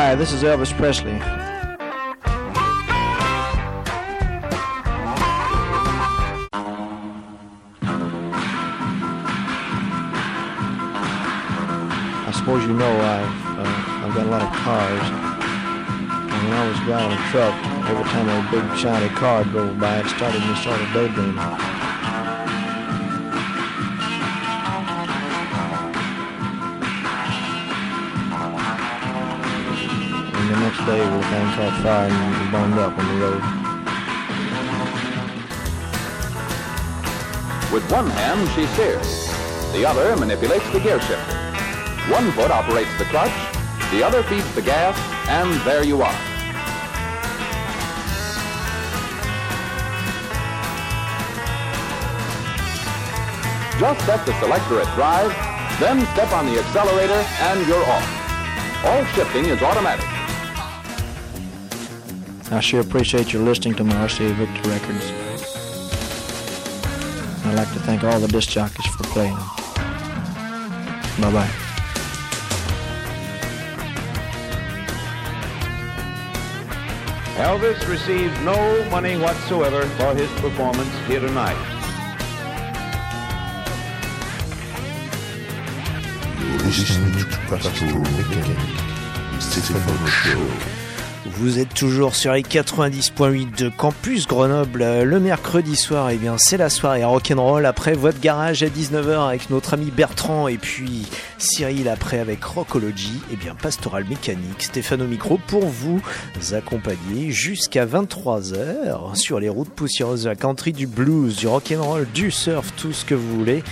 Hi, this is Elvis Presley. I suppose you know I've, uh, I've got a lot of cars. And when I was driving a truck, every time a big shiny car drove by, it started me sort of daydreaming. And up on the road. With one hand, she steers. The other manipulates the gear shifter. One foot operates the clutch, the other feeds the gas, and there you are. Just set the selector at drive, then step on the accelerator, and you're off. All shifting is automatic. I sure appreciate your listening to my RCA Victor records. I'd like to thank all the disc jockeys for playing them. Bye bye. Elvis received no money whatsoever for his performance here tonight. listening to Pastoral Weekend. Stephen Show. Vous êtes toujours sur les 90.8 de Campus Grenoble. Le mercredi soir, eh bien, c'est la soirée rock'n'roll après votre garage à 19h avec notre ami Bertrand et puis Cyril après avec Rockology. Eh bien, Pastoral Mécanique, Stéphane au micro pour vous accompagner jusqu'à 23h sur les routes poussiéreuses de la country, du blues, du rock'n'roll, du surf, tout ce que vous voulez.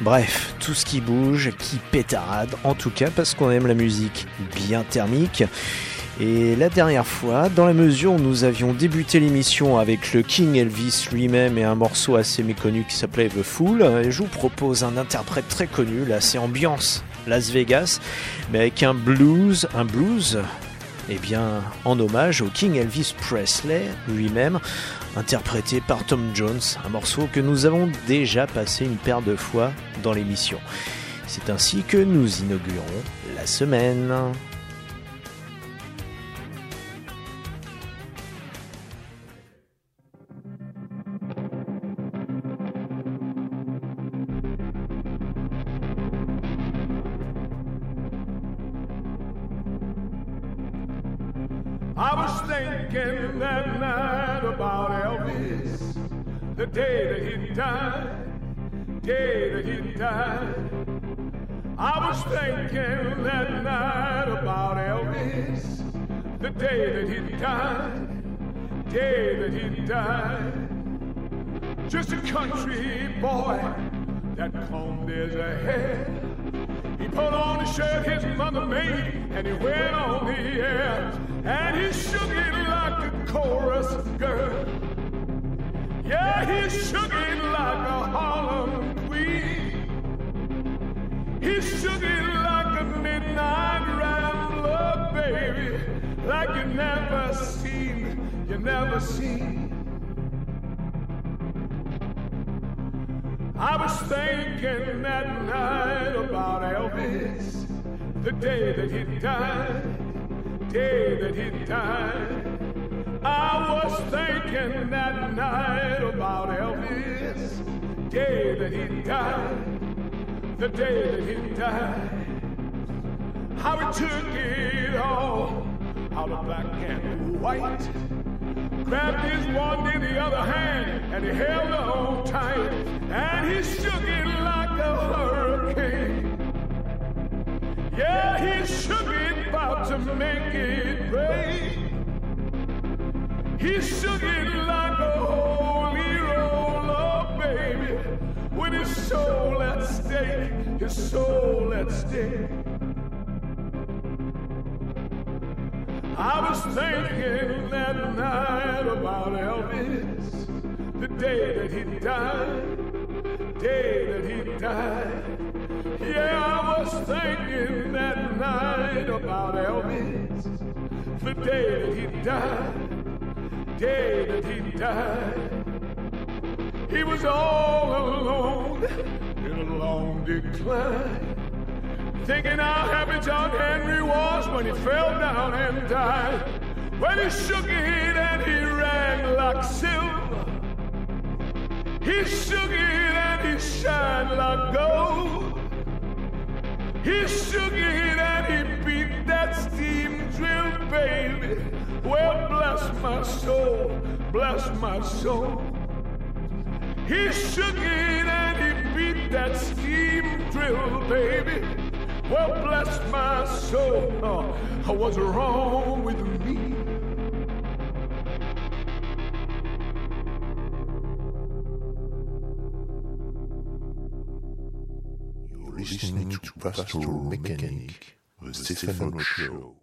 Bref, tout ce qui bouge, qui pétarade, en tout cas parce qu'on aime la musique bien thermique. Et la dernière fois, dans la mesure où nous avions débuté l'émission avec le King Elvis lui-même et un morceau assez méconnu qui s'appelait The Fool, je vous propose un interprète très connu, là c'est ambiance Las Vegas, mais avec un blues, un blues, eh bien en hommage au King Elvis Presley lui-même, interprété par Tom Jones, un morceau que nous avons déjà passé une paire de fois dans l'émission. C'est ainsi que nous inaugurons la semaine. Died, day that he died. I was thinking that night about Elvis, the day that he died, day that he died. Just a country boy that combed his hair. He put on a shirt his mother made and he went on the air and he shook it like a chorus girl. Yeah, he shook it like a Harlem queen. He shook it like a midnight rambler, baby, like you never seen, you never seen. I was thinking that night about Elvis, the day that he died, day that he died. I was thinking that night about Elvis, day that he died, the day that he died. How he took it all out of black and white grabbed his wand in the other hand and he held on tight and he shook it like a hurricane. Yeah, he shook it about to make it rain. He shook it like a holy roller, baby, with his soul at stake, his soul at stake. I was thinking that night about Elvis, the day that he died, day that he died. Yeah, I was thinking that night about Elvis, the day that he died, day that he died. He was all alone in a long decline. thinking how happy John Henry was when he fell down and died. When he shook it and he rang like silver. He shook it and he shined like gold. He shook it and he beat that steam drill, baby. Well, bless my soul, bless my soul. He shook it and he beat that steam drill, baby. Well, bless my soul. Oh, what's wrong with me? You're listening to Pastoral Mechanic, the Stefano Show.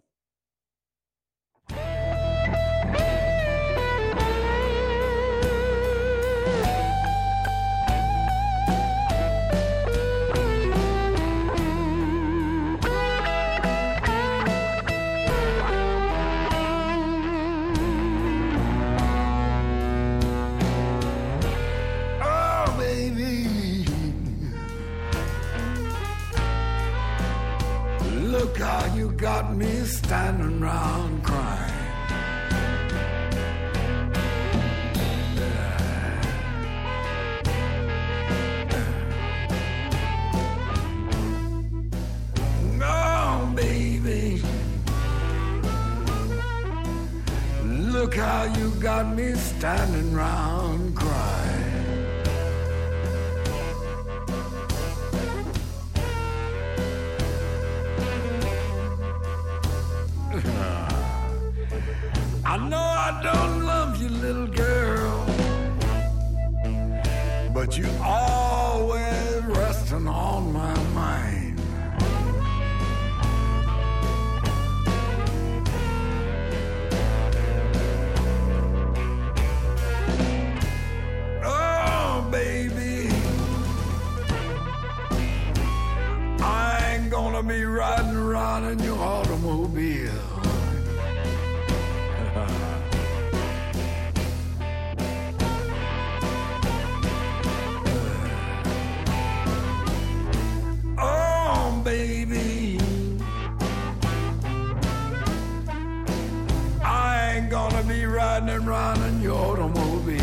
Riding around in your automobile.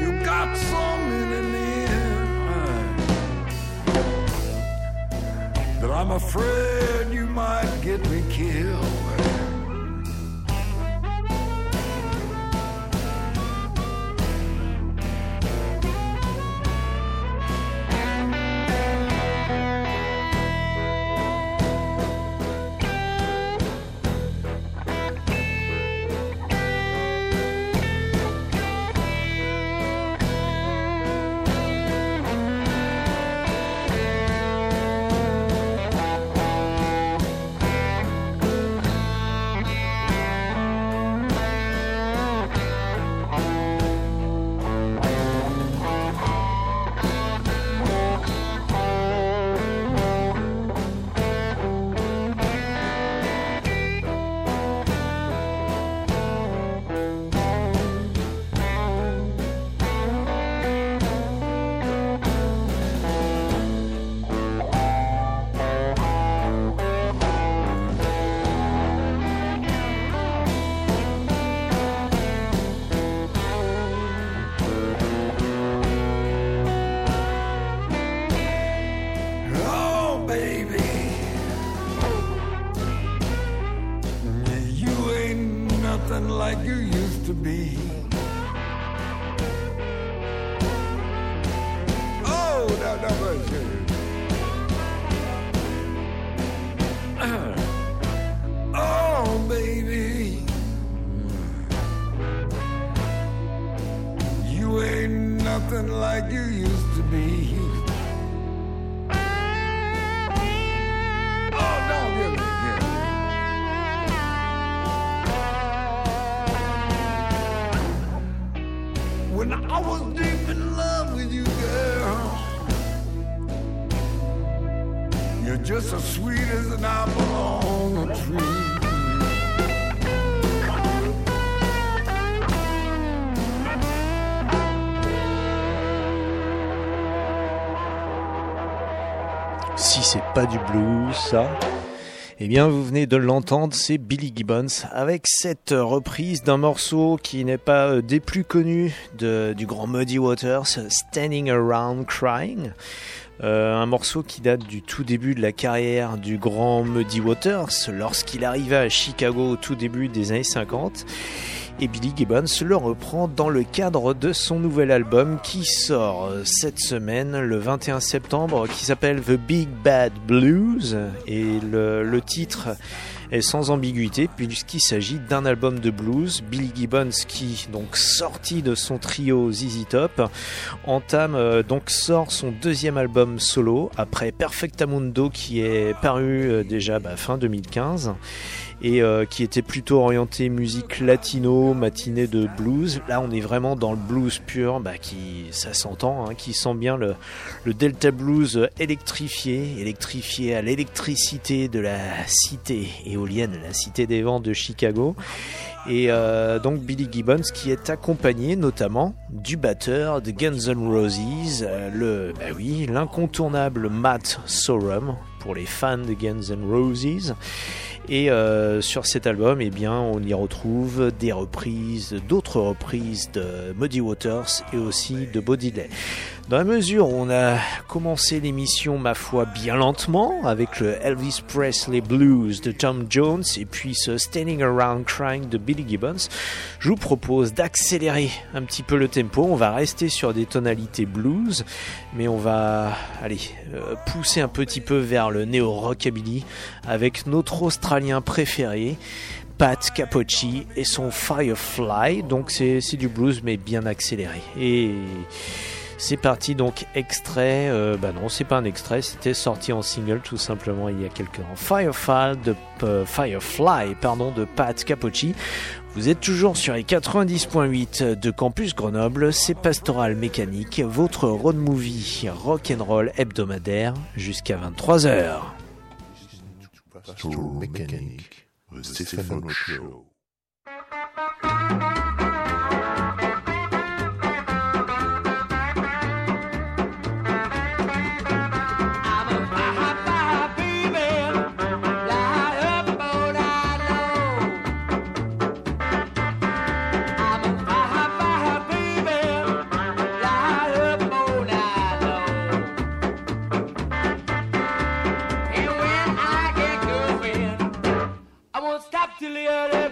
You got there eh, that I'm afraid you might get me killed. Like you used to be. Pas du blues, ça. Eh bien, vous venez de l'entendre, c'est Billy Gibbons avec cette reprise d'un morceau qui n'est pas euh, des plus connus du grand Muddy Waters, Standing Around Crying. Euh, un morceau qui date du tout début de la carrière du grand Muddy Waters lorsqu'il arriva à Chicago au tout début des années 50 et Billy Gibbons le reprend dans le cadre de son nouvel album qui sort cette semaine le 21 septembre qui s'appelle The Big Bad Blues et le, le titre est sans ambiguïté puisqu'il s'agit d'un album de blues. Billy Gibbons qui donc sorti de son trio ZZ Top entame euh, donc sort son deuxième album solo après Perfectamundo qui est paru euh, déjà bah, fin 2015 et euh, qui était plutôt orienté musique latino, matinée de blues. Là, on est vraiment dans le blues pur, bah, qui ça s'entend, hein, qui sent bien le, le Delta blues électrifié, électrifié à l'électricité de la cité éolienne, la cité des vents de Chicago. Et euh, donc Billy Gibbons qui est accompagné notamment du batteur de Guns N' Roses, euh, le bah oui, l'incontournable Matt Sorum pour les fans de Guns N' Roses. Et euh, sur cet album, eh bien, on y retrouve des reprises, d'autres reprises de Muddy Waters et aussi de Bodiley. Dans la mesure où on a commencé l'émission, ma foi, bien lentement, avec le Elvis Presley Blues de Tom Jones et puis ce Standing Around Crying de Billy Gibbons, je vous propose d'accélérer un petit peu le tempo. On va rester sur des tonalités blues, mais on va aller euh, pousser un petit peu vers le néo-rockabilly avec notre Australien préféré. Pat Capocci et son Firefly, donc c'est du blues mais bien accéléré. Et c'est parti donc extrait, euh, bah non c'est pas un extrait, c'était sorti en single tout simplement il y a quelques ans. Firefly de, euh, Firefly pardon, de Pat Capocci. Vous êtes toujours sur les 90.8 de Campus Grenoble, c'est Pastoral Mécanique, votre road movie rock'n'roll hebdomadaire jusqu'à 23h. Pastoral. Yeah.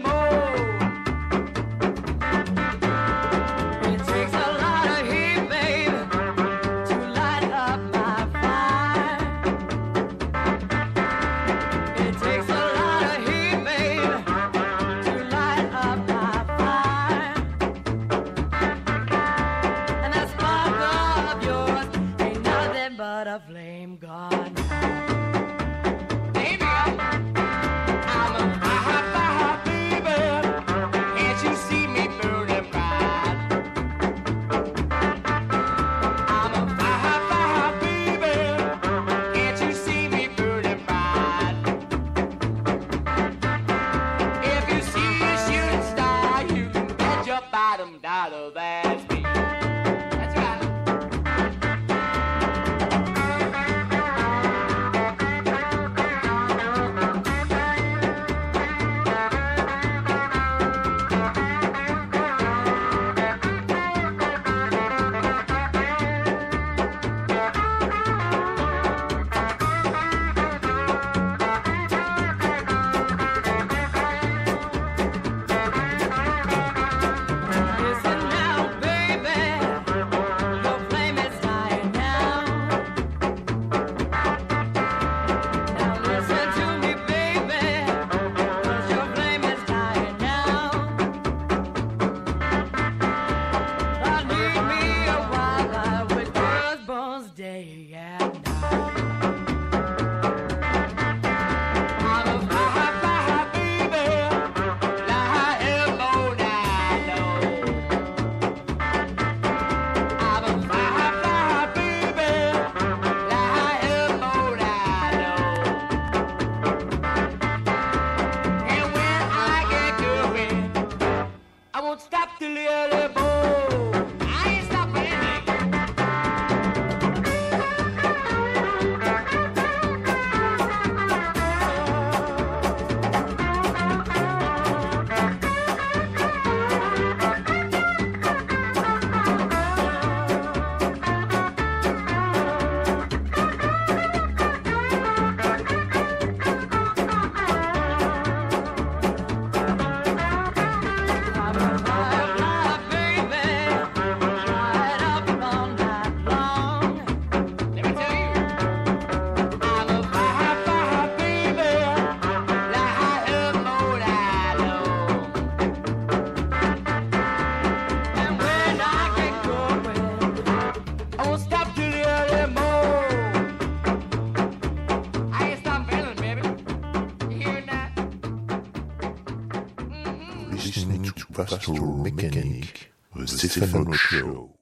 Faster Mechanic, The Stephen Show.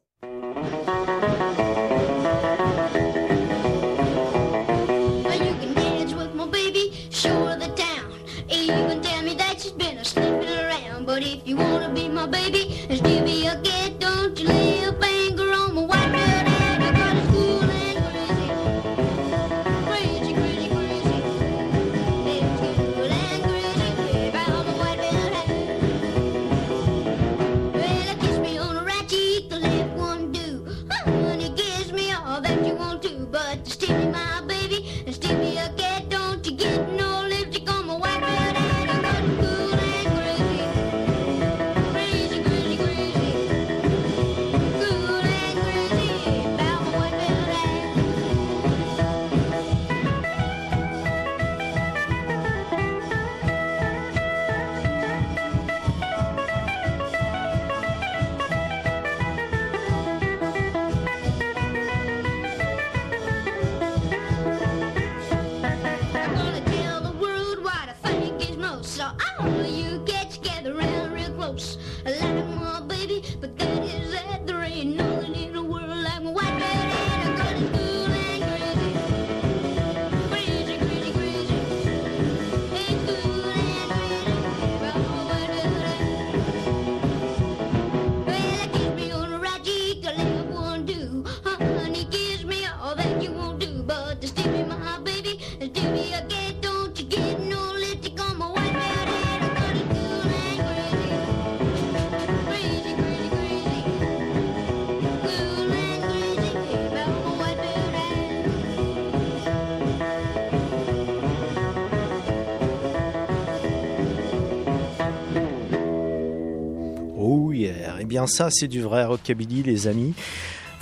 Ça c'est du vrai rockabilly les amis.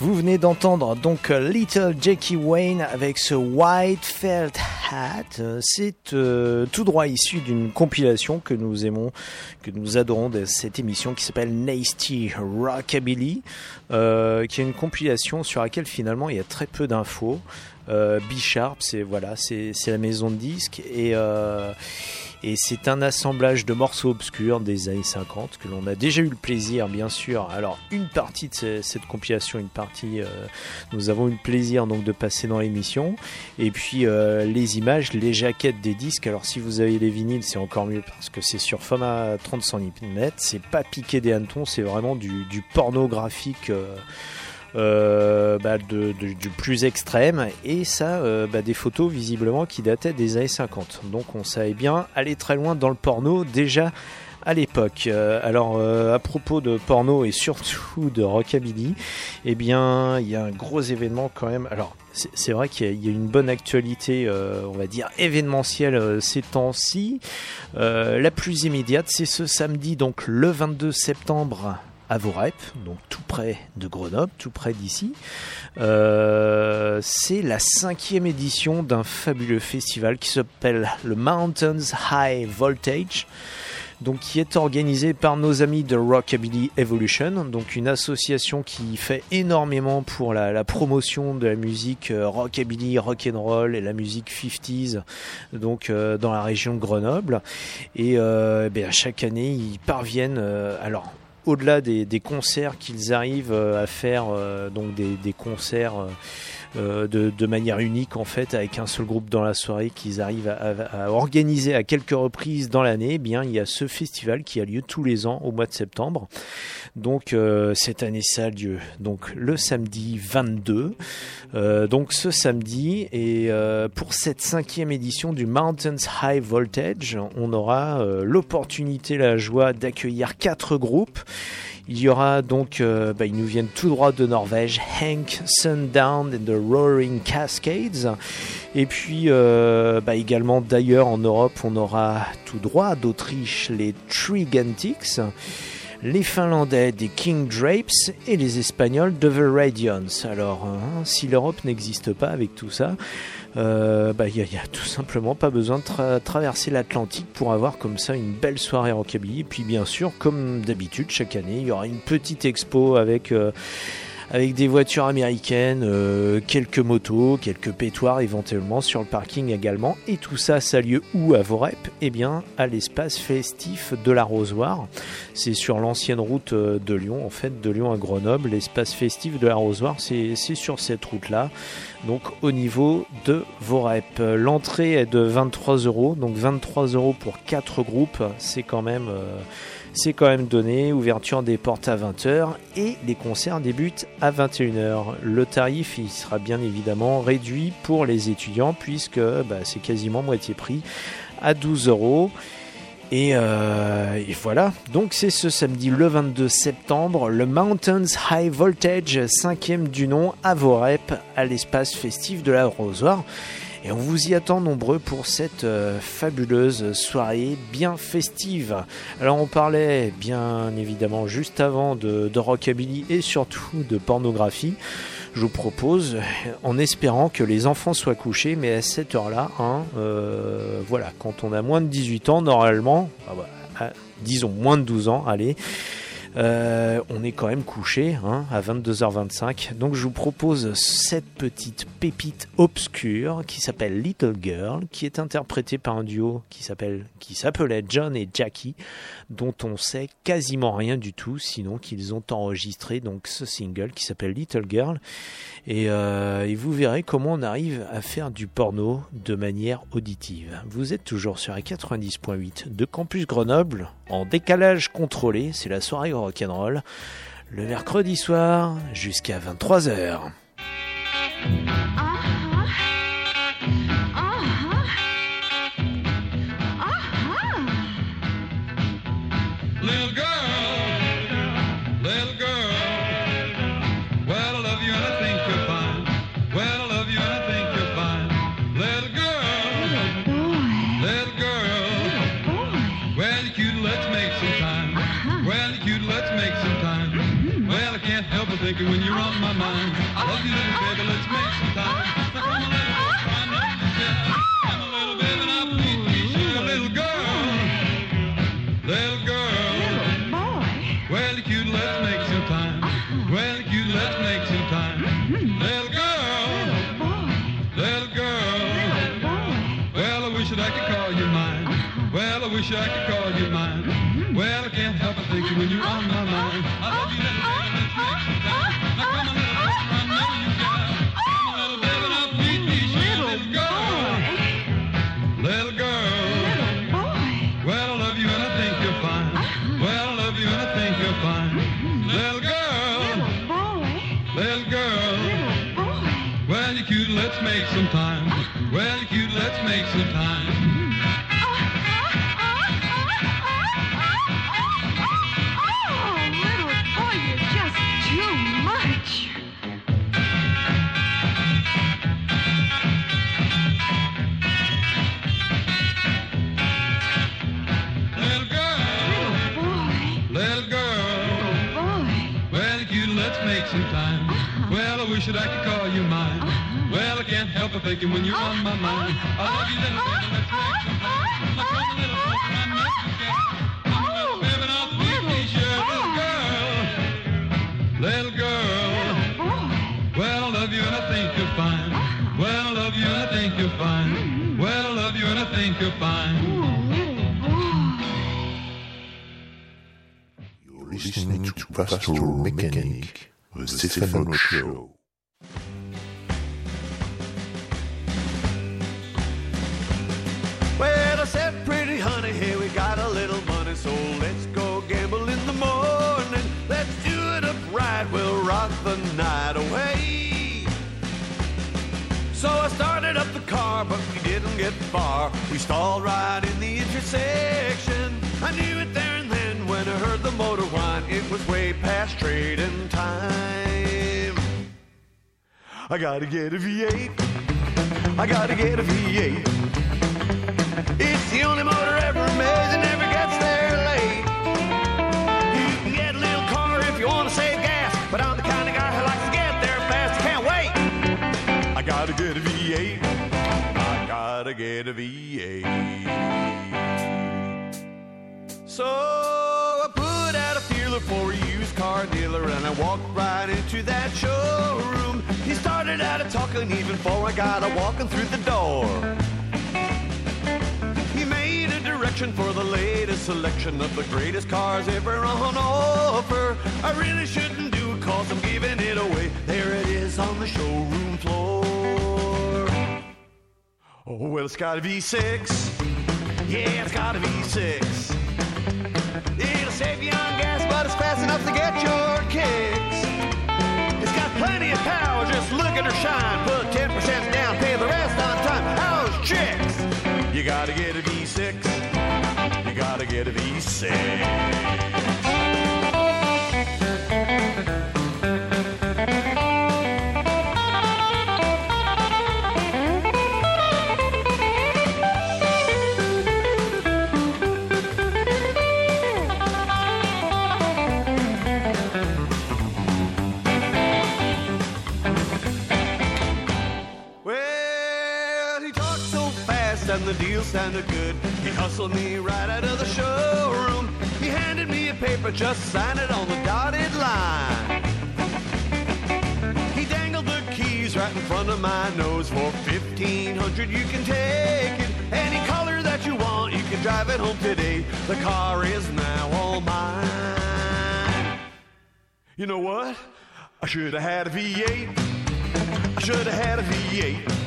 Vous venez d'entendre donc Little Jackie Wayne avec ce White Felt Hat. C'est euh, tout droit issu d'une compilation que nous aimons, que nous adorons de cette émission qui s'appelle Nasty Rockabilly, euh, qui est une compilation sur laquelle finalement il y a très peu d'infos. Euh, B-Sharp, c'est voilà, c'est la maison de disques et euh, et c'est un assemblage de morceaux obscurs des années 50 que l'on a déjà eu le plaisir, bien sûr. Alors, une partie de ce- cette compilation, une partie, euh, nous avons eu le plaisir donc de passer dans l'émission. Et puis, les images, les jaquettes des disques. Alors, si vous avez les vinyles, c'est encore mieux parce que c'est sur format 30 cm. C'est pas piqué des hannetons, c'est vraiment du, pornographique. Euh, bah, du plus extrême et ça euh, bah, des photos visiblement qui dataient des années 50 donc on savait bien aller très loin dans le porno déjà à l'époque. Euh, alors à propos de porno et surtout de rockabilly, eh bien il y a un gros événement quand même. Alors c'est vrai qu'il y, a- une bonne actualité, on va dire événementielle ces temps-ci. La plus immédiate, c'est ce samedi, donc le 22 septembre à Vorep, donc tout près de Grenoble, tout près d'ici. Euh, c'est la cinquième édition d'un fabuleux festival qui s'appelle le Mountains High Voltage. Donc, qui est organisé par nos amis de Rockabilly Evolution, donc une association qui fait énormément pour la, promotion de la musique euh, rockabilly, rock'n'roll et la musique 50s, donc euh, dans la région de Grenoble. Et euh, ben, chaque année, ils parviennent, alors au-delà des, concerts qu'ils arrivent euh, à faire, euh, donc des, concerts euh, de, de manière unique en fait, avec un seul groupe dans la soirée qu'ils arrivent à, organiser à quelques reprises dans l'année, eh bien il y a ce festival qui a lieu tous les ans au mois de septembre. Donc euh, cette année ça a lieu donc le samedi 22. Euh, donc ce samedi et euh, pour cette cinquième édition du Mountains High Voltage, on aura euh, l'opportunité, la joie d'accueillir quatre groupes. Il y aura donc, euh, bah, ils nous viennent tout droit de Norvège, Hank Sundown and the Roaring Cascades. Et puis euh, bah, également d'ailleurs en Europe, on aura tout droit d'Autriche les Trigantics les Finlandais des King Drapes et les Espagnols de The Radiance. Alors, hein, si l'Europe n'existe pas avec tout ça, euh, bah, il n'y a, il y a tout simplement pas besoin de tra- traverser l'Atlantique pour avoir comme ça une belle soirée rockabilly. Et puis, bien sûr, comme d'habitude, chaque année, il y aura une petite expo avec. euh, avec des voitures américaines, euh, quelques motos, quelques pétoires éventuellement sur le parking également. Et tout ça, ça a lieu où à Vorep? Eh bien, à l'espace festif de l'Arrosoir. C'est sur l'ancienne route euh, de Lyon, en fait, de Lyon à Grenoble. L'espace festif de l'Arrosoir, c'est c'est sur cette route-là. Donc au niveau de Vorep. L'entrée est de 23 euros, donc 23 euros pour 4 groupes, c'est quand même... euh, c'est quand même donné, ouverture des portes à 20h et les concerts débutent à 21h. Le tarif il sera bien évidemment réduit pour les étudiants puisque bah, c'est quasiment moitié prix à 12 euros. Et, euh, et voilà, donc c'est ce samedi le 22 septembre, le Mountains High Voltage, cinquième du nom, à Vorep, à l'espace festif de la Rosoire. Et on vous y attend nombreux pour cette euh, fabuleuse soirée bien festive. Alors on parlait bien évidemment juste avant de, rockabilly et surtout de pornographie. Je vous propose, en espérant que les enfants soient couchés, mais à cette heure-là, hein, euh, voilà, quand on a moins de 18 ans, normalement, ah bah, ah, disons moins de 12 ans, allez, euh, on est quand même couché hein, à 22h25. Donc je vous propose cette petite pépite obscure qui s'appelle Little Girl, qui est interprétée par un duo qui s'appelait John et Jackie, dont on sait quasiment rien du tout, sinon qu'ils ont enregistré donc ce single qui s'appelle Little Girl. Et, euh, et vous verrez comment on arrive à faire du porno de manière auditive. Vous êtes toujours sur la 90.8 de Campus Grenoble, en décalage contrôlé, c'est la soirée rock'n'roll, le mercredi soir jusqu'à 23h. Little when you're on my mind. I love you, little baby, let's make some time. Well, I could call you mine. Well, I can't help but thinking when you're on my mind. I love you, little baby, let's make some time. Little little baby, please be. Little girl, little girl. Well, I love you and I think you're fine. Well, I love you and I think you're fine. Well, I love you and I think you're fine. Listening to Pastoral Mechanic, the Stefano Show. The night away. So I started up the car, but we didn't get far. We stalled right in the intersection. I knew it there and then when I heard the motor whine. It was way past trading time. I gotta get a V8. I gotta get a V8. It's the only motor ever made V8. I gotta get a V8. So I put out a feeler for a used car dealer and I walked right into that showroom. He started out a talking even before I got a walking through the door. He made a direction for the latest selection of the greatest cars ever on offer. I really shouldn't do cause I'm giving it away. There it is on the showroom floor. Oh, well, it's got a V6. Yeah, it's got a V6. It'll save you on gas, but it's fast enough to get your kicks. It's got plenty of power, just look at her shine. Put 10% down, pay the rest on time. How's chicks? You gotta get a V6. You gotta get a V6. And the deal sounded good. He hustled me right out of the showroom. He handed me a paper, just sign it on the dotted line. He dangled the keys right in front of my nose for 1500 You can take it any color that you want. You can drive it home today. The car is now all mine. You know what? I should have had a V8. I should have had a V8.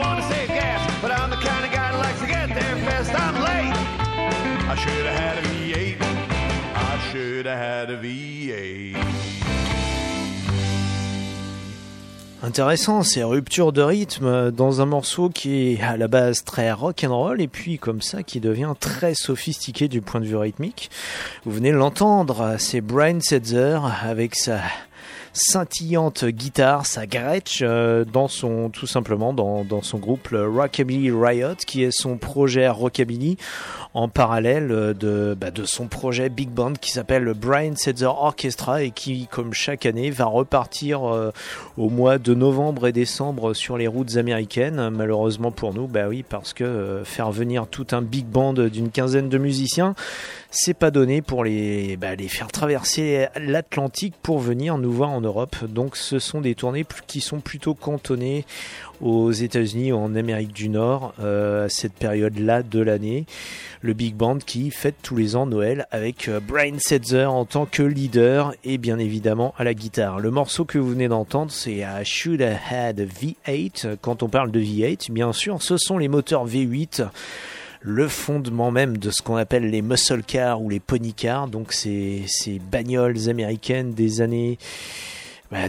If you want to save gas, but I'm the kind of guy that likes to get there fast. I'm late. I should have had a V8. I should have had a V8. Intéressant, ces ruptures de rythme dans un morceau qui est à la base très rock and roll et puis comme ça qui devient très sophistiqué du point de vue rythmique. Vous venez l'entendre, c'est Brian Setzer avec sa scintillante guitare, sa Gretsch, euh, dans son tout simplement dans, son groupe Rockabilly Riot, qui est son projet Rockabilly en parallèle de, bah, de son projet Big Band qui s'appelle le Brian Setzer Orchestra et qui, comme chaque année, va repartir euh, au mois de novembre et décembre sur les routes américaines. Malheureusement pour nous, bah oui, parce que euh, faire venir tout un big band d'une quinzaine de musiciens, c'est pas donné pour les, bah, les faire traverser l'Atlantique pour venir nous voir en Europe. Donc ce sont des tournées qui sont plutôt cantonnées aux États-Unis ou en Amérique du Nord euh, à cette période-là de l'année. Le Big Band qui fête tous les ans Noël avec euh, Brian Setzer en tant que leader et bien évidemment à la guitare. Le morceau que vous venez d'entendre c'est I Should Have Had a V8. Quand on parle de V8, bien sûr, ce sont les moteurs V8 le fondement même de ce qu'on appelle les muscle cars ou les pony cars, donc ces, ces bagnoles américaines des années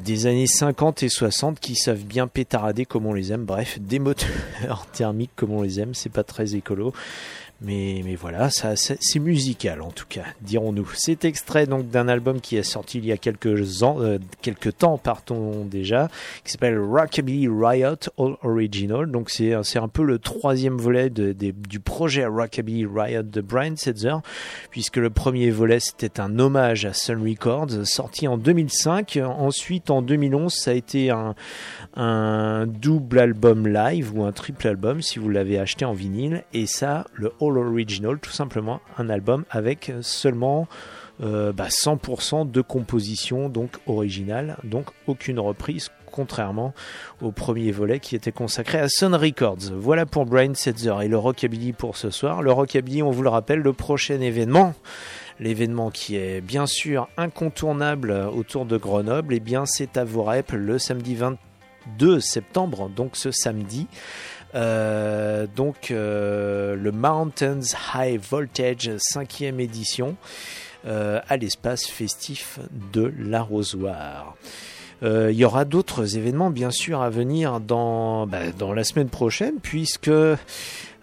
des années 50 et 60 qui savent bien pétarader comme on les aime. Bref, des moteurs thermiques comme on les aime, c'est pas très écolo. Mais, mais voilà, ça, c'est musical en tout cas, dirons-nous. C'est extrait donc d'un album qui est sorti il y a quelques ans, euh, quelques temps, déjà, qui s'appelle Rockabilly Riot All Original. Donc c'est un peu le troisième volet du projet Rockabilly Riot de Brian Setzer, puisque le premier volet c'était un hommage à Sun Records, sorti en 2005. Ensuite en 2011 ça a été un, un double album live ou un triple album si vous l'avez acheté en vinyle et ça le All Original tout simplement un album avec seulement euh, bah, 100% de composition donc originale donc aucune reprise contrairement au premier volet qui était consacré à Sun Records. Voilà pour Brian Setzer et le Rockabilly pour ce soir. Le Rockabilly, on vous le rappelle, le prochain événement L'événement qui est bien sûr incontournable autour de Grenoble, et bien c'est à Vorep le samedi 22 septembre, donc ce samedi. Euh, donc euh, le Mountains High Voltage 5e édition euh, à l'espace festif de l'arrosoir. Il y aura d'autres événements bien sûr à venir dans, bah, dans la semaine prochaine puisque bah,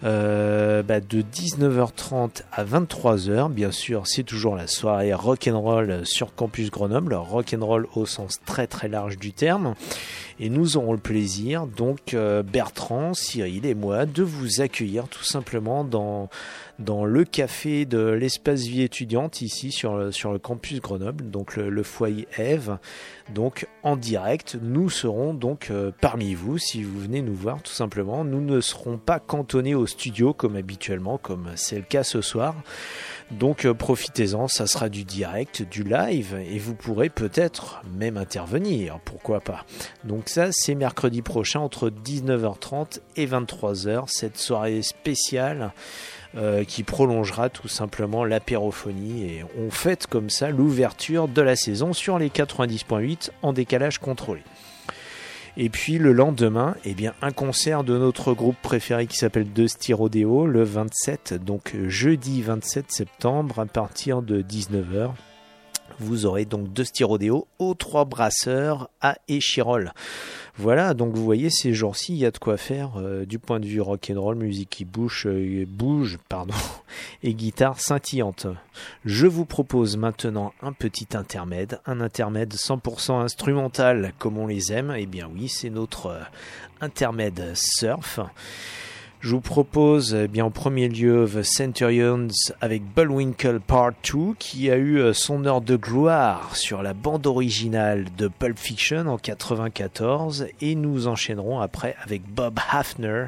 de 19h30 à 23h, bien sûr, c'est toujours la soirée rock'n'roll sur Campus Grenoble, rock'n'roll au sens très très large du terme. Et nous aurons le plaisir, donc euh, Bertrand, Cyril et moi, de vous accueillir tout simplement dans, dans le café de l'espace vie étudiante ici sur le, sur le campus Grenoble, donc le, foyer Eve. Donc en direct, nous serons donc euh, parmi vous si vous venez nous voir tout simplement. Nous ne serons pas cantonnés au studio comme habituellement, comme c'est le cas ce soir. Donc euh, profitez-en, ça sera du direct, du live, et vous pourrez peut-être même intervenir, pourquoi pas. Donc ça, c'est mercredi prochain entre 19h30 et 23h, cette soirée spéciale euh, qui prolongera tout simplement l'apérophonie, et on fête comme ça l'ouverture de la saison sur les 90.8 en décalage contrôlé. Et puis le lendemain, eh bien, un concert de notre groupe préféré qui s'appelle De Styrodéo le 27, donc jeudi 27 septembre à partir de 19h. Vous aurez donc De Styrodéo aux trois brasseurs à Échirol. Voilà, donc vous voyez ces jours-ci, il y a de quoi faire euh, du point de vue rock and roll, musique qui bouge, euh, bouge, pardon, et guitare scintillante. Je vous propose maintenant un petit intermède, un intermède 100% instrumental comme on les aime. Eh bien oui, c'est notre euh, intermède surf. Je vous propose eh bien en premier lieu The Centurions avec Bullwinkle Part 2 qui a eu euh, son heure de gloire sur la bande originale de Pulp Fiction en 94 et nous enchaînerons après avec Bob Hafner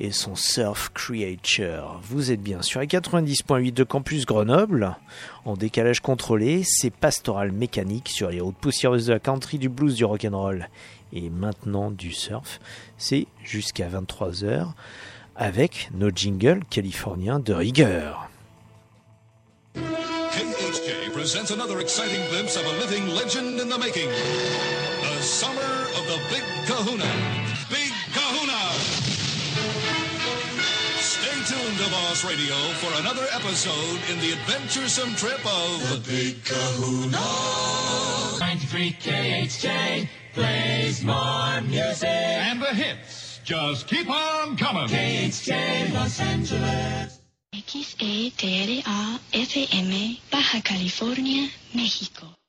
et son Surf Creature. Vous êtes bien sur les 90.8 de Campus Grenoble en décalage contrôlé, c'est pastoral mécanique sur les routes poussiéreuses de la country, du blues, du rock'n'roll et maintenant du surf. C'est jusqu'à 23h avec nos jingles californiens de rigueur. KHJ presents another exciting glimpse of a living legend in the making. The summer of the Big Kahuna. Big Kahuna! Stay tuned to Boss Radio for another episode in the adventuresome trip of the Big Kahuna. 93 KHJ plays more music. And the hits just keep on coming. KHJ Los Angeles. XETRA FM Baja California, México.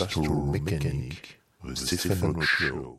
Listening to Pastoral Mechanic, the Stefano Show.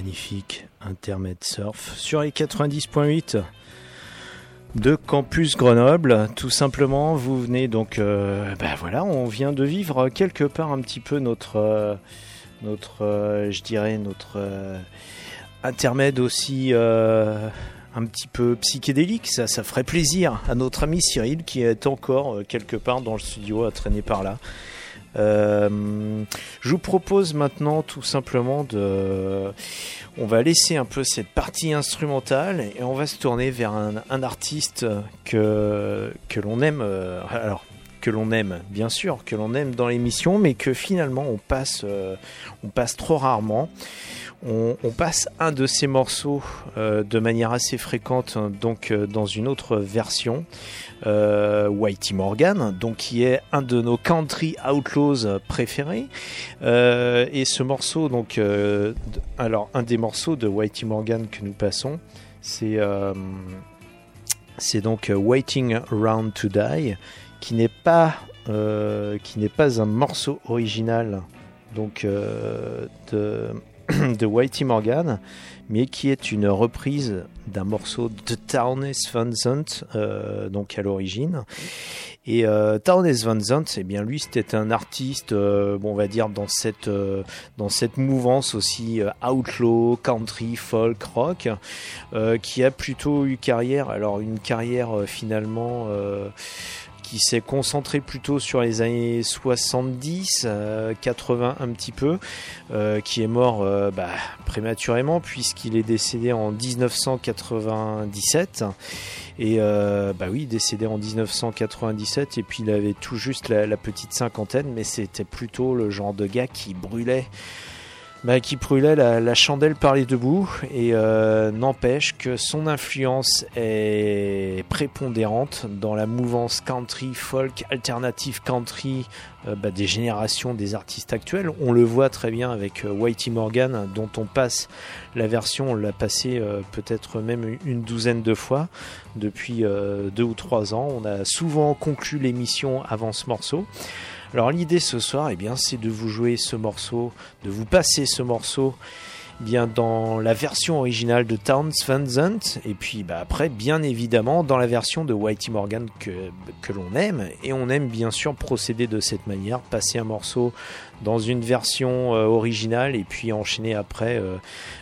magnifique intermède surf sur les 90.8 de Campus Grenoble. Tout simplement, vous venez donc, euh, ben voilà, on vient de vivre quelque part un petit peu notre, euh, notre, euh, je dirais notre intermède aussi. un petit peu psychédélique, ça, ça ferait plaisir à notre ami Cyril qui est encore quelque part dans le studio à traîner par là. Euh, je vous propose maintenant tout simplement de... On va laisser un peu cette partie instrumentale et on va se tourner vers un, un artiste que, que l'on aime. euh, alors, que l'on aime, bien sûr, que l'on aime dans l'émission, mais que finalement on passe, euh, on passe trop rarement. On, passe un de ces morceaux euh, de manière assez fréquente, donc euh, dans une autre version, Whitey Morgan, donc qui est un de nos country outlaws préférés. Et ce morceau, donc, alors un des morceaux de Whitey Morgan que nous passons, c'est c'est donc Waiting Around to Die, qui n'est pas euh, qui n'est pas un morceau original donc euh, de de Whitey Morgan, mais qui est une reprise d'un morceau de Townes Van Zandt, euh, donc à l'origine. Et euh, Townes Van Zandt, eh bien lui, c'était un artiste, bon, on va dire dans cette dans cette mouvance aussi outlaw, country, folk, rock, qui a plutôt eu carrière. Alors une carrière finalement. Euh, qui s'est concentré plutôt sur les années 70, euh, 80 un petit peu, euh, qui est mort euh, bah, prématurément puisqu'il est décédé en 1997. Et euh, bah oui, décédé en 1997 et puis il avait tout juste la petite cinquantaine, mais c'était plutôt le genre de gars qui brûlait bah, qui brûlait la, chandelle par les deux bouts et euh, n'empêche que son influence est prépondérante dans la mouvance country, folk, alternative country euh, bah, des générations des artistes actuels. On le voit très bien avec euh, Whitey Morgan dont on passe la version, on l'a passé peut-être même une douzaine de fois depuis deux ou trois ans. On a souvent conclu l'émission avant ce morceau. Alors l'idée ce soir, eh bien, c'est de vous jouer ce morceau, de vous passer ce morceau eh bien dans la version originale de Towns Van et puis bah, après bien évidemment dans la version de Whitey Morgan que l'on aime et on aime bien sûr procéder de cette manière, passer un morceau dans une version euh, originale et puis enchaîner après euh,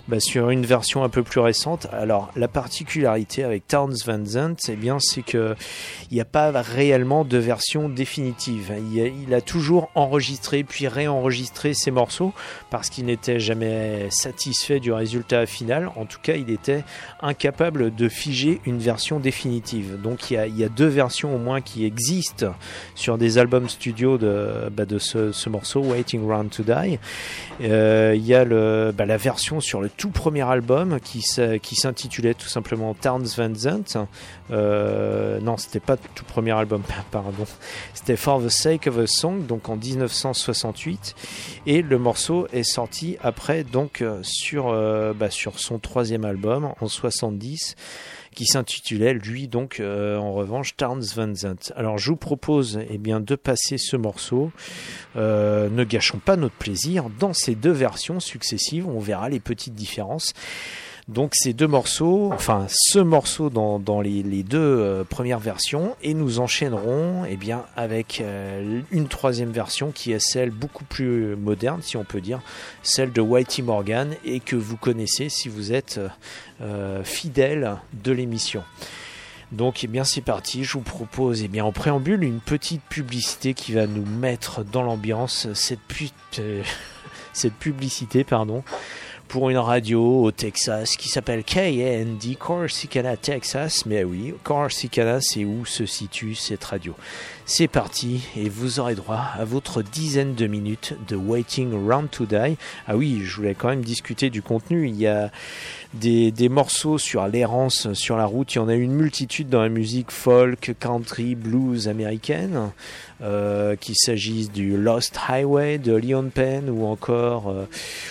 bah, sur une version un peu plus récente. Alors la particularité avec Towns Van Zandt, eh bien c'est que il n'y a pas réellement de version définitive. Il a, toujours enregistré puis réenregistré ses morceaux parce qu'il n'était jamais satisfait du résultat final. En tout cas, il était incapable de figer une version définitive. Donc il y a, deux versions au moins qui existent sur des albums studio de, bah, ce morceau, Waiting Round to Die. Euh, il y a bah, la version sur le tout premier album qui s'intitulait tout simplement Towns Van Zandt. Euh, non, c'était pas le tout premier album, pardon. C'était For the Sake of a Song, donc en 1968. Et le morceau est sorti après, donc euh, sur, euh, bah, sur son troisième album en 70 qui s'intitulait lui donc euh, en revanche Towns Van Zandt. Alors je vous propose eh bien de passer ce morceau. Euh, ne gâchons pas notre plaisir dans ces deux versions successives. On verra les petites différences. Donc ces deux morceaux, enfin ce morceau dans, dans les, les deux euh, premières versions, et nous enchaînerons eh bien, avec euh, une troisième version qui est celle beaucoup plus moderne, si on peut dire, celle de Whitey Morgan, et que vous connaissez si vous êtes euh, fidèle de l'émission. Donc, eh bien, c'est parti. Je vous propose, eh bien, en préambule, une petite publicité qui va nous mettre dans l'ambiance. Cette, pu- euh, cette publicité, pardon, pour une radio au Texas qui s'appelle KND, Corsicana, Texas. Mais oui, Corsicana, c'est où se situe cette radio. C'est parti et vous aurez droit à votre dizaine de minutes de Waiting Round to Die. Ah oui, je voulais quand même discuter du contenu. Il y a des, des morceaux sur l'errance sur la route. Il y en a une multitude dans la musique folk, country, blues américaine. Euh, qu'il s'agisse du Lost Highway de Leon Penn ou encore, euh,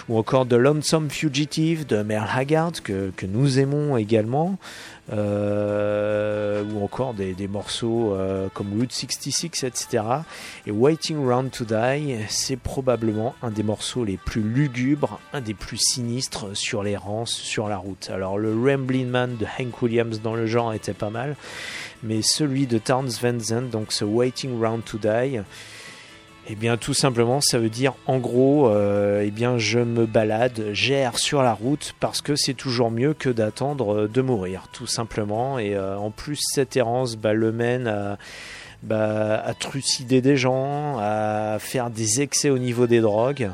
ou encore de Lonesome Fugitive de Merle Haggard, que, que nous aimons également, euh, ou encore des, des morceaux euh, comme Route 66, etc. Et Waiting Round to Die, c'est probablement un des morceaux les plus lugubres, un des plus sinistres sur les rances, sur la route. Alors le Ramblin' Man de Hank Williams dans le genre était pas mal, mais celui de Towns Van Zandt, donc ce Waiting Round to Die, eh bien, tout simplement, ça veut dire, en gros, euh, eh bien, je me balade, j'erre sur la route parce que c'est toujours mieux que d'attendre euh, de mourir, tout simplement. Et euh, en plus, cette errance bah, le mène à, bah, à trucider des gens, à faire des excès au niveau des drogues.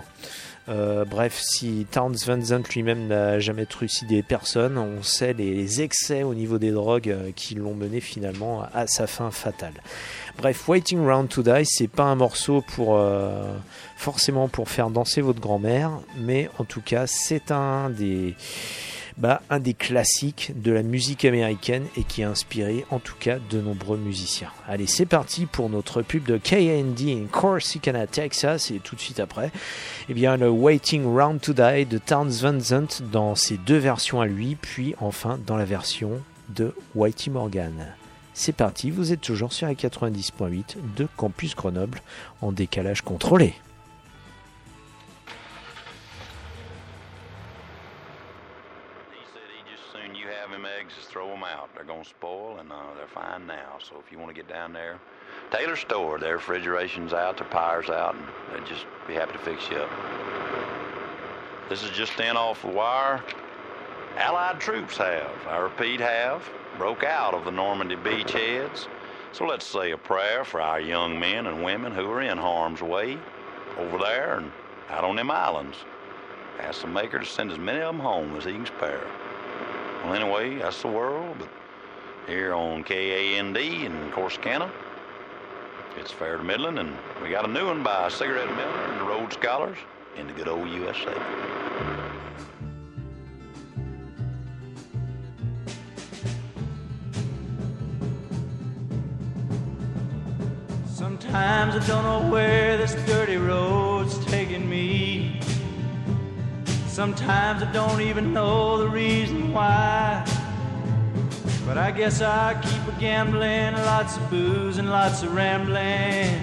Bref, si Towns Van Zandt lui-même n'a jamais trucidé personne, on sait les, excès au niveau des drogues qui l'ont mené finalement à sa fin fatale. Bref, Waiting Round to Die, c'est pas un morceau pour euh, forcément pour faire danser votre grand-mère, mais en tout cas, c'est un des bah, un des classiques de la musique américaine et qui a inspiré en tout cas de nombreux musiciens. Allez, c'est parti pour notre pub de KND in Corsicana, Texas, et tout de suite après, eh bien, le Waiting Round to Die de Towns Van dans ses deux versions à lui, puis enfin dans la version de Whitey Morgan. C'est parti, vous êtes toujours sur la 90.8 de Campus Grenoble en décalage contrôlé. uh, Store, their refrigeration's out, their power's out, and they'll just be happy to fix you up. This is just in off the wire. Allied troops have, I repeat, have, broke out of the Normandy beachheads. So let's say a prayer for our young men and women who are in harm's way over there and out on them islands. Ask the Maker to send as many of them home as he can spare. Well, anyway, that's the world, but here on KAND in Corsicana, it's fair to Midland, and we got a new one by Cigarette Miller and the Rhodes Scholars in the good old USA. Sometimes I don't know where this dirty road's taking me. Sometimes I don't even know the reason why. But I guess I keep a gambling, lots of booze and lots of rambling.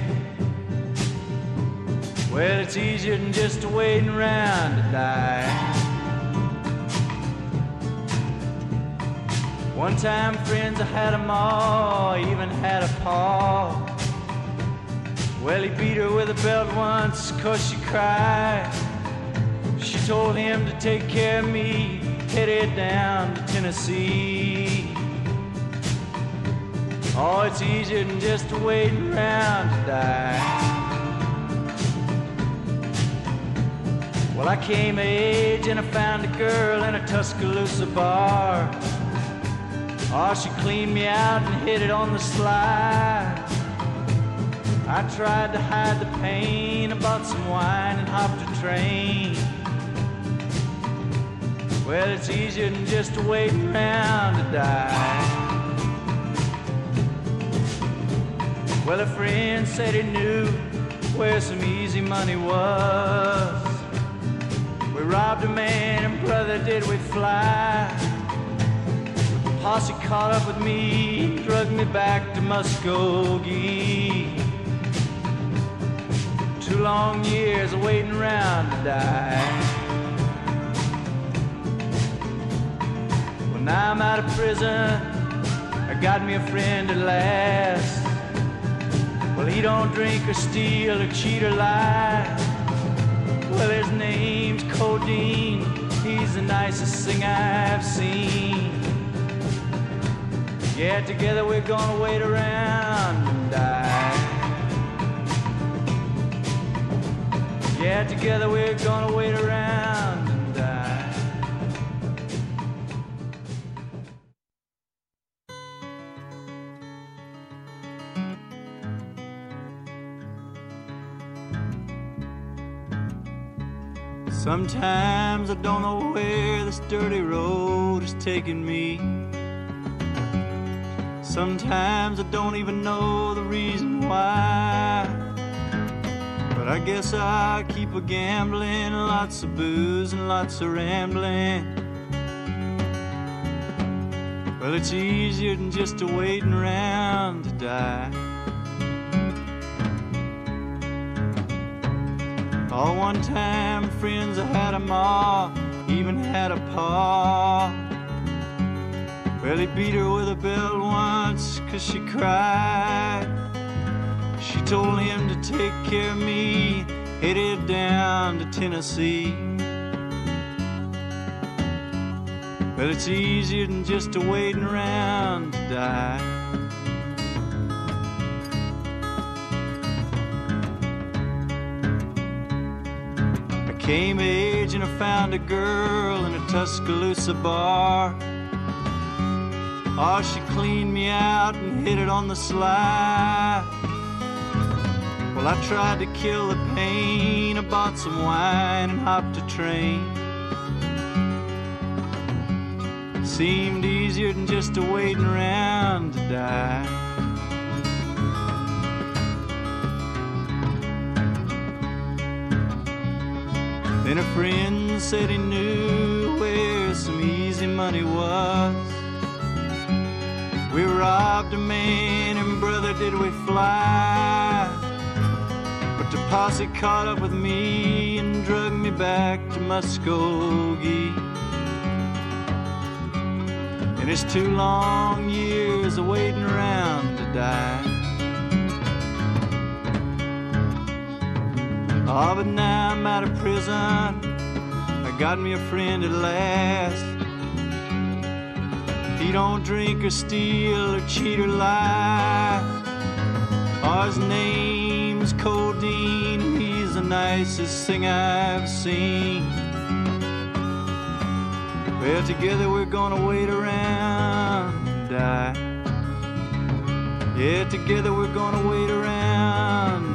Well, it's easier than just waiting around to die. One time, friends, I had 'em all, even had a paw. Well, he beat her with a belt once, cause she cried. She told him to take care of me, headed down to Tennessee. Oh, it's easier than just waiting around to die. Well, I came of age and I found a girl in a Tuscaloosa bar. Oh, she cleaned me out and hit it on the slide. I tried to hide the pain, I bought some wine and hopped a train. Well, it's easier than just to wait around to die. Well, a friend said he knew where some easy money was. We robbed a man and brother did we fly. The posse caught up with me, drugged me back to Muskogee. Two long years of waiting around to die. Now I'm out of prison. I got me a friend at last. Well, he don't drink or steal or cheat or lie. Well, his name's Codeine. He's the nicest thing I've seen. Yeah, together we're gonna wait around and die. Yeah, together we're gonna wait around and die. Sometimes I don't know where this dirty road is taking me. Sometimes I don't even know the reason why. But I guess I keep a gambling, lots of booze and lots of rambling. Well, it's easier than just a waiting around to die. All one time friends, I had a ma, even had a pa. Well, he beat her with a belt once, cause she cried. She told him to take care of me, headed down to Tennessee. Well, it's easier than just a waiting around to die. I came of age and I found a girl in a Tuscaloosa bar. Oh, she cleaned me out and hit it on the sly. Well, I tried to kill the pain. I bought some wine and hopped a train. Seemed easier than just a waiting around to die. Then a friend said he knew where some easy money was. We robbed a man and brother did we fly. Posse caught up with me and drug me back to Muskogee. And it's two long years of waiting around to die. Oh, but now I'm out of prison. I got me a friend at last. He don't drink or steal or cheat or lie. Oh, his name's Codeine. He's the nicest thing I've seen. Well, together we're gonna wait around and die. Yeah, together we're gonna wait around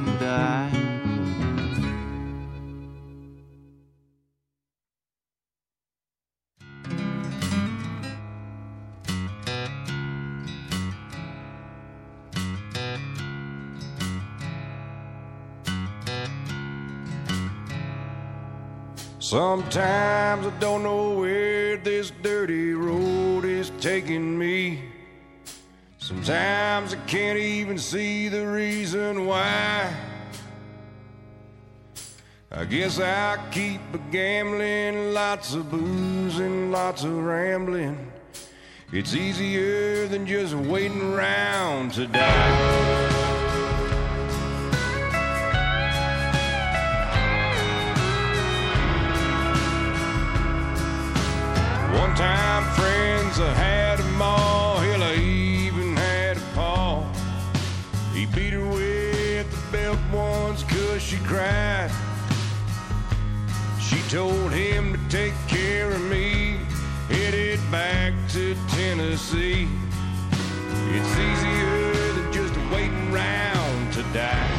Sometimes I don't know where this dirty road is taking me. Sometimes I can't even see the reason why. I guess I keep a gambling, lots of booze and lots of rambling. It's easier than just waiting around to die. I had them all. Hell, I even had a paw. He beat her with the belt once cause she cried. She told him to take care of me. Headed back to Tennessee. It's easier than just waiting around to die.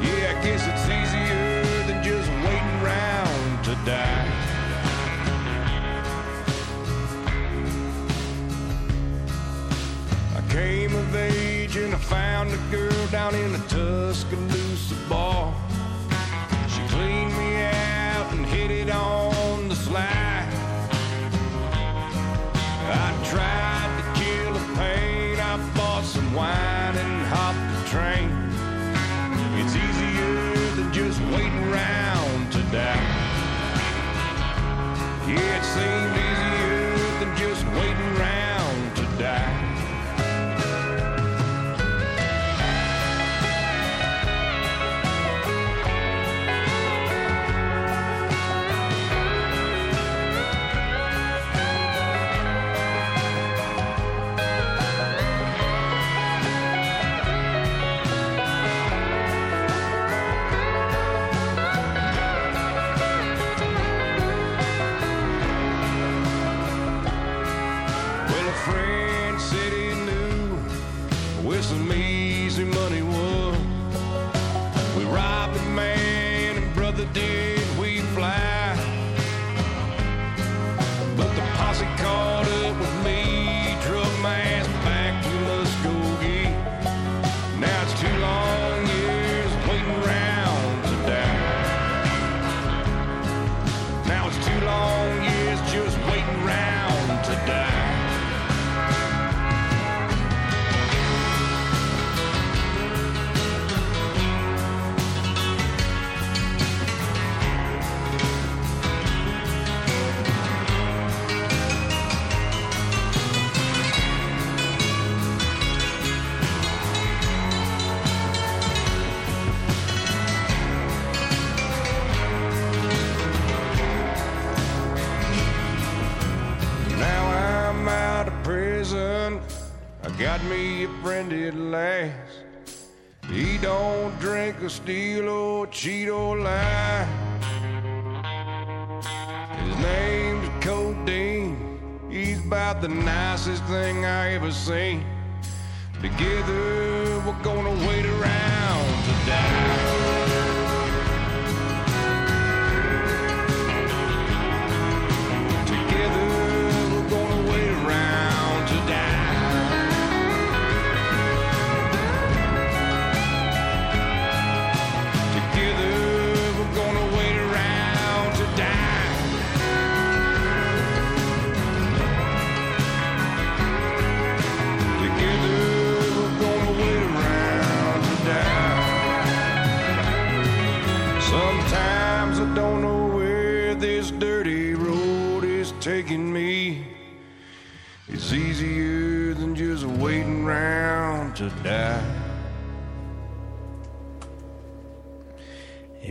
Yeah, I guess it's easier than just waiting around to die. Came of age and I found a girl down in a Tuscaloosa bar. She cleaned me out and hit it on the sly. I tried to kill the pain. I bought some wine and hopped the train. It's easier than just waiting around to die. Yeah, it seemed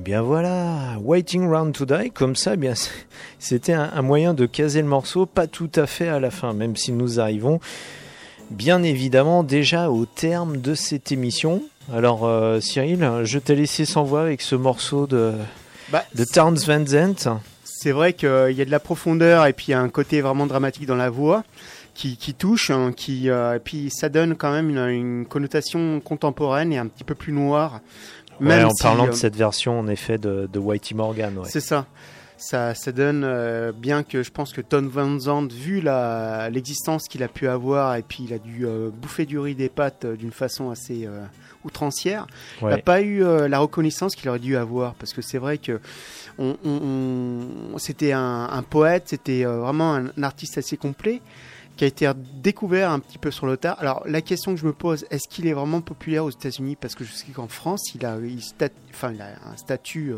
bien voilà, Waiting Round to Die, comme ça, eh bien c'était un, un moyen de caser le morceau, pas tout à fait à la fin, même si nous arrivons bien évidemment déjà au terme de cette émission. Alors euh, Cyril, je t'ai laissé sans voix avec ce morceau de, Bah, de Towns Van Zandt. C'est vrai qu'il y a de la profondeur et puis il y a un côté vraiment dramatique dans la voix qui, qui touche, hein, qui, euh, et puis ça donne quand même une, une connotation contemporaine et un petit peu plus noire. Ouais, en si, parlant euh, de cette version en effet de, de Whitey Morgan. ouais. C'est ça. Ça, ça donne euh, bien que je pense que Tom Van Zandt, vu l'existence qu'il a pu avoir, et puis il a dû euh, bouffer du riz des pattes euh, d'une façon assez euh, outrancière, il n'a pas eu euh, la reconnaissance qu'il aurait dû avoir. Parce que c'est vrai que on, on- on- c'était un, un poète, c'était euh, vraiment un, un artiste assez complet qui a été découvert un petit peu sur le tard. Alors la question que je me pose, est-ce qu'il est vraiment populaire aux États-Unis? Parce que je sais qu'en France, il a, il stat- enfin, il a un statut euh,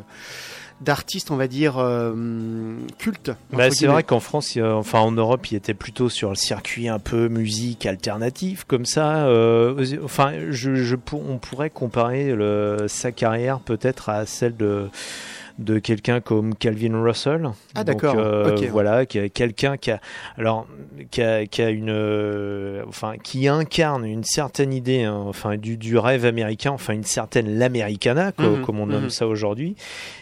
d'artiste, on va dire, euh, culte. Bah, c'est vrai qu'en France, enfin en Europe, il était plutôt sur le circuit un peu musique alternative comme ça. euh, enfin, je, je pour- on pourrait comparer le, sa carrière peut-être à celle de de quelqu'un comme Calvin Russell. Ah, d'accord. euh. Voilà, quelqu'un qui a alors qui a, qui a une euh, enfin qui incarne une certaine idée, hein, enfin du, du rêve américain, enfin une certaine l'americana Mhm, comme on nomme mhm. ça aujourd'hui,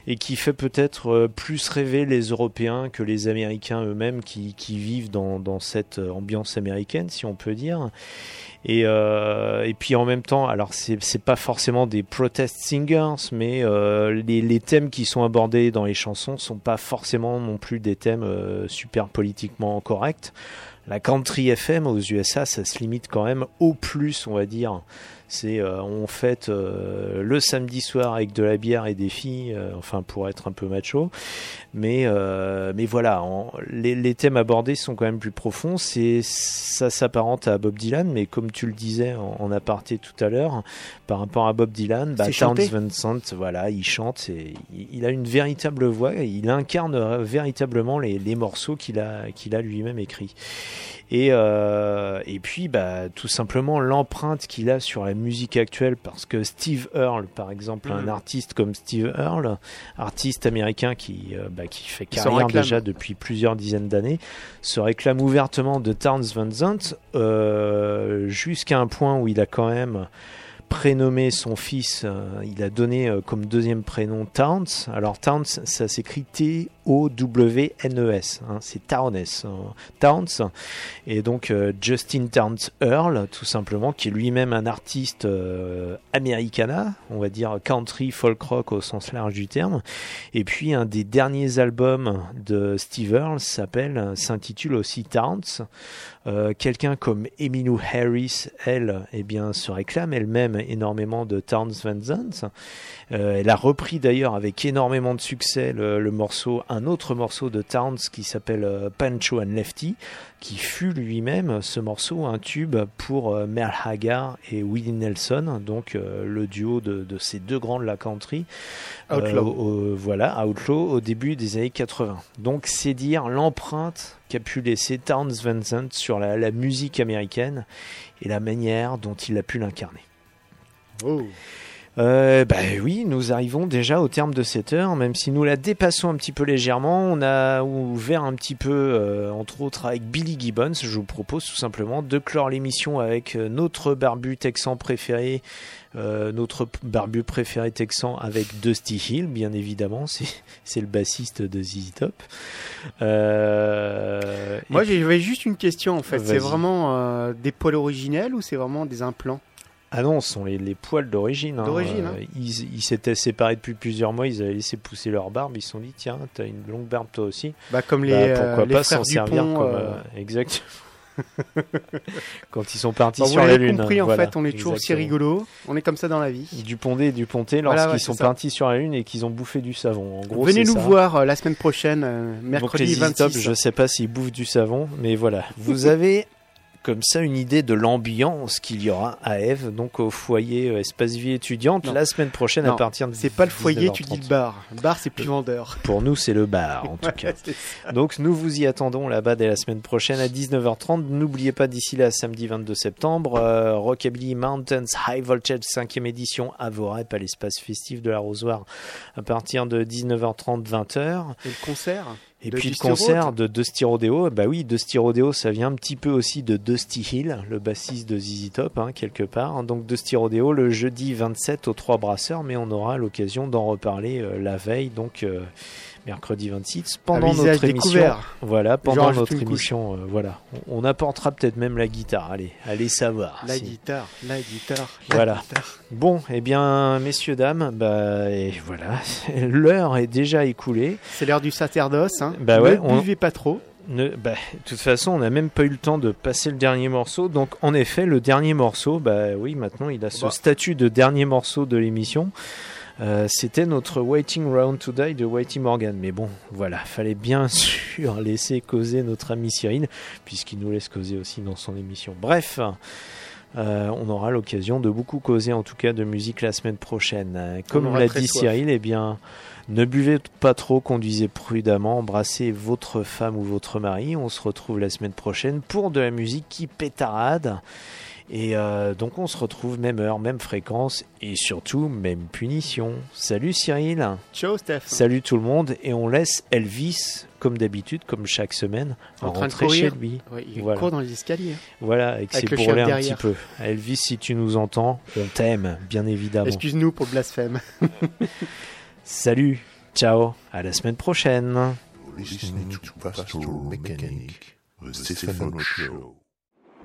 et qui fait peut-être euh, plus rêver les Européens que les Américains eux-mêmes qui, qui vivent dans, dans cette ambiance américaine, si on peut dire. Et, euh, et puis en même temps, alors c'est pas forcément des protest singers, mais euh, les, les thèmes qui sont abordés dans les chansons sont pas forcément non plus des thèmes euh, super politiquement corrects. La country FM aux USA, ça se limite quand même au plus, on va dire. C'est euh, on fête euh, le samedi soir avec de la bière et des filles, euh, enfin pour être un peu macho. Mais euh, mais voilà, en- les, les thèmes abordés sont quand même plus profonds. C'est ça s'apparente à Bob Dylan, mais comme tu le disais en, en aparté tout à l'heure, par rapport à Bob Dylan, bah, Towns Zandt, voilà, il chante, et il, il a une véritable voix, et il incarne euh, véritablement les, les morceaux qu'il a qu'il a lui-même écrits. Et, euh, et puis, bah, tout simplement, l'empreinte qu'il a sur la musique actuelle, parce que Steve Earle, par exemple, un Mhm. artiste comme Steve Earle, artiste américain qui, euh, bah, qui fait carrière déjà depuis plusieurs dizaines d'années, se réclame ouvertement de Towns Van Zandt, euh, jusqu'à un point où il a quand même prénommé son fils, euh, il a donné euh, comme deuxième prénom Towns. Alors Towns, ça s'écrit T-O-W-N-E-S, hein, c'est Townes, hein, Towns. Et donc euh, Justin Towns Earl, tout simplement, qui est lui-même un artiste euh, americana, on va dire country, folk rock au sens large du terme. Et puis un des derniers albums de Steve Earle s'appelle, s'intitule aussi Towns. Euh, Quelqu'un comme Emmylou Harris, elle, eh bien, se réclame elle-même énormément de Towns Van Zandt. Euh, elle a repris d'ailleurs avec énormément de succès le, le morceau, un autre morceau de Towns qui s'appelle euh, Pancho and Lefty, qui fut lui-même ce morceau un tube pour euh, Merle Haggard et Willie Nelson, donc le duo de, de ces deux grands de la country. Outlaw. au- voilà, Outlaw au début des années 80. Donc c'est dire l'empreinte qu'a pu laisser Towns Van Zandt sur la, la musique américaine et la manière dont il a pu l'incarner. Oh. Euh, bah oui, nous arrivons déjà au terme de cette heure, même si nous la dépassons un petit peu légèrement. On a ouvert un petit peu, euh, entre autres avec Billy Gibbons. Je vous propose tout simplement de clore l'émission avec euh, notre barbu texan préféré, euh, notre barbu préféré texan avec Dusty Hill, bien évidemment. C'est le bassiste de ZZ Top. Euh, Moi, j'avais juste une question en fait. C'est vraiment euh, des poils originels ou c'est vraiment des implants? Ah non, ce sont les, les poils d'origine. hein. D'origine, hein. Euh, ils s'étaient séparés depuis plusieurs mois, ils avaient laissé pousser leur barbe, ils se sont dit tiens, t'as une longue barbe toi aussi. Bah, comme les, euh, pourquoi les pas s'en servir comme euh, exact. Quand ils sont partis Bah, sur la lune. compris, en voilà, fait, on est toujours aussi rigolo. On est comme ça dans la vie. Du pondé et du ponté Voilà, lorsqu'ils ouais, sont partis sur la lune et qu'ils ont bouffé du savon. En gros, Venez nous ça. voir euh, la semaine prochaine, euh, Donc mercredi les 26. Top, je sais pas s'ils bouffent du savon, mais voilà. Vous avez comme ça une idée de l'ambiance qu'il y aura à Eve, donc au foyer euh, Espace Vie étudiante, Non. la semaine prochaine à partir de C'est pas le foyer, tu 19h30. dis le bar. Le bar, c'est plus vendeur. Pour nous, c'est le bar, en tout Ouais, cas. Donc, nous vous y attendons là-bas dès la semaine prochaine à 19h30. N'oubliez pas d'ici là, samedi 22 septembre, euh, Rockabilly Mountains High Voltage 5e édition à Vorep à l'espace festif de l'arrosoir à partir de 19h30, 20h. Et le concert? Et de puis le concert de Dusty Rodeo, bah oui, Dusty Rodeo, ça vient un petit peu aussi de Dusty Hill, le bassiste de ZZ Top, hein, quelque part. Donc Dusty Rodeo le jeudi 27 aux Trois Brasseurs, mais on aura l'occasion d'en reparler euh, la veille, donc euh, mercredi 26, pendant notre émission. découvert. Voilà, pendant notre émission, euh, voilà. On, on apportera peut-être même la guitare. Allez, allez savoir. La si- guitare, la guitare, la Voilà. guitare. Bon, eh bien, messieurs, dames, bah, et voilà, l'heure est déjà écoulée. C'est l'heure du sacerdoce. Hein. Bah ne ouais, on- buvez pas trop. Ne- bah, de toute façon, on n'a même pas eu le temps de passer le dernier morceau. Donc, en effet, le dernier morceau, bah oui, maintenant il a ce Bah. statut de dernier morceau de l'émission. Euh, C'était notre Waiting Round to Die de Whitey Morgan. Mais bon, voilà, fallait bien sûr laisser causer notre ami Cyril, puisqu'il nous laisse causer aussi dans son émission. Bref. euh, on aura l'occasion de beaucoup causer en tout cas de musique la semaine prochaine. Comme aura l'a dit soif. Cyril, eh bien, ne buvez pas trop, conduisez prudemment, embrassez votre femme ou votre mari. On se retrouve la semaine prochaine pour de la musique qui pétarade. Et euh, donc on se retrouve même heure, même fréquence et surtout même punition. Salut Cyril. Ciao Steph. Salut tout le monde et on laisse Elvis comme d'habitude, comme chaque semaine, En train de rentrer chez courir. lui. Ouais, il Voilà. court dans les escaliers. Voilà, avec, Avec ses bourrelets un petit peu. Elvis, si tu nous entends, on t'aime, bien évidemment. Excuse-nous pour le blasphème. Salut, ciao, à la semaine prochaine.